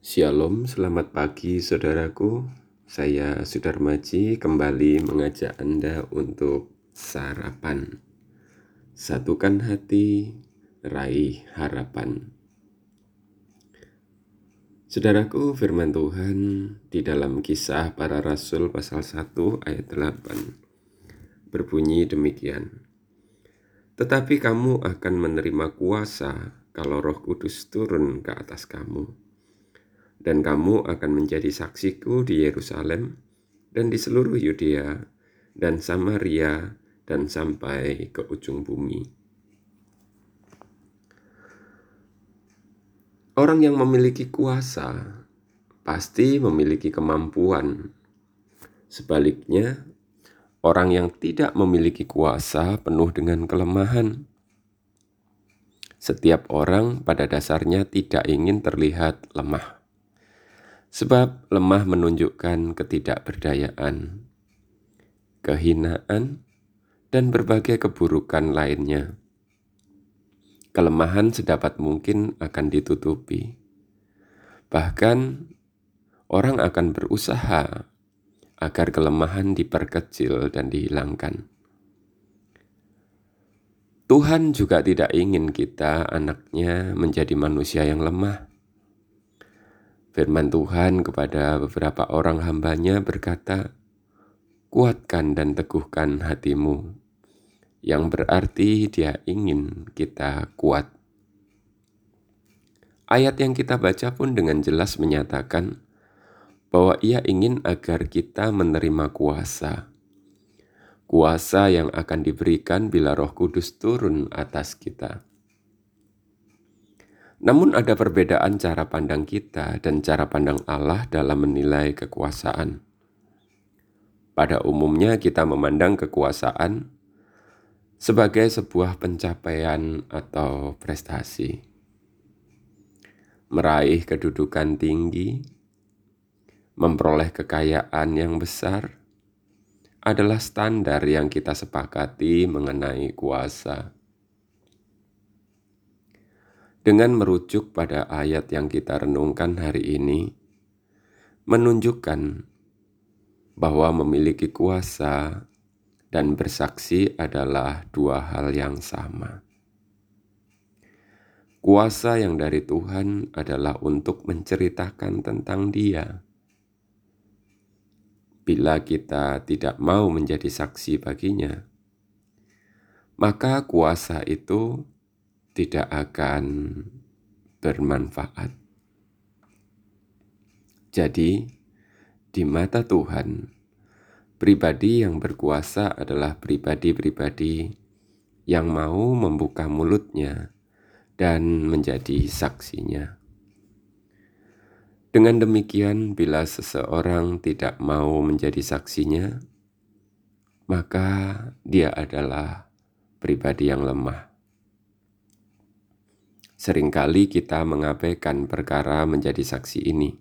Shalom, selamat pagi saudaraku. Saya Sudarmaji kembali mengajak Anda untuk sarapan. Satukan hati, raih harapan. Saudaraku, firman Tuhan di dalam kisah para rasul pasal 1 ayat 8 berbunyi demikian. Tetapi kamu akan menerima kuasa kalau roh kudus turun ke atas kamu dan kamu akan menjadi saksiku di Yerusalem dan di seluruh Yudea dan Samaria dan sampai ke ujung bumi. Orang yang memiliki kuasa pasti memiliki kemampuan. Sebaliknya, orang yang tidak memiliki kuasa penuh dengan kelemahan. Setiap orang pada dasarnya tidak ingin terlihat lemah. Sebab lemah menunjukkan ketidakberdayaan, kehinaan, dan berbagai keburukan lainnya. Kelemahan sedapat mungkin akan ditutupi. Bahkan orang akan berusaha agar kelemahan diperkecil dan dihilangkan. Tuhan juga tidak ingin kita, anaknya, menjadi manusia yang lemah Firman Tuhan kepada beberapa orang hambanya berkata, Kuatkan dan teguhkan hatimu, yang berarti dia ingin kita kuat. Ayat yang kita baca pun dengan jelas menyatakan bahwa ia ingin agar kita menerima kuasa. Kuasa yang akan diberikan bila roh kudus turun atas kita. Namun ada perbedaan cara pandang kita dan cara pandang Allah dalam menilai kekuasaan. Pada umumnya kita memandang kekuasaan sebagai sebuah pencapaian atau prestasi. Meraih kedudukan tinggi, memperoleh kekayaan yang besar adalah standar yang kita sepakati mengenai kuasa dengan merujuk pada ayat yang kita renungkan hari ini, menunjukkan bahwa memiliki kuasa dan bersaksi adalah dua hal yang sama. Kuasa yang dari Tuhan adalah untuk menceritakan tentang Dia. Bila kita tidak mau menjadi saksi baginya, maka kuasa itu tidak akan bermanfaat. Jadi, di mata Tuhan, pribadi yang berkuasa adalah pribadi-pribadi yang mau membuka mulutnya dan menjadi saksinya. Dengan demikian, bila seseorang tidak mau menjadi saksinya, maka dia adalah pribadi yang lemah. Seringkali kita mengabaikan perkara menjadi saksi ini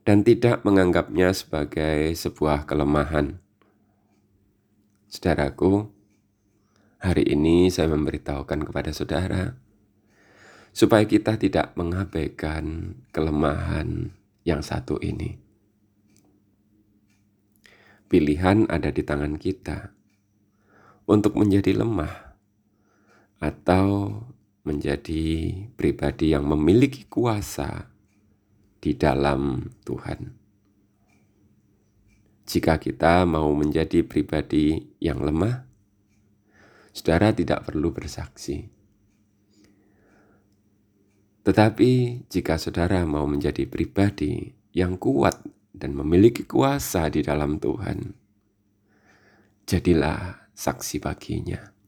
dan tidak menganggapnya sebagai sebuah kelemahan. Saudaraku, hari ini saya memberitahukan kepada saudara supaya kita tidak mengabaikan kelemahan yang satu ini. Pilihan ada di tangan kita untuk menjadi lemah atau menjadi pribadi yang memiliki kuasa di dalam Tuhan. Jika kita mau menjadi pribadi yang lemah, saudara tidak perlu bersaksi. Tetapi jika saudara mau menjadi pribadi yang kuat dan memiliki kuasa di dalam Tuhan, jadilah saksi baginya.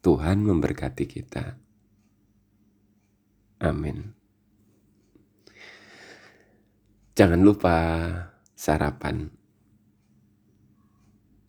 Tuhan memberkati kita. Amin. Jangan lupa sarapan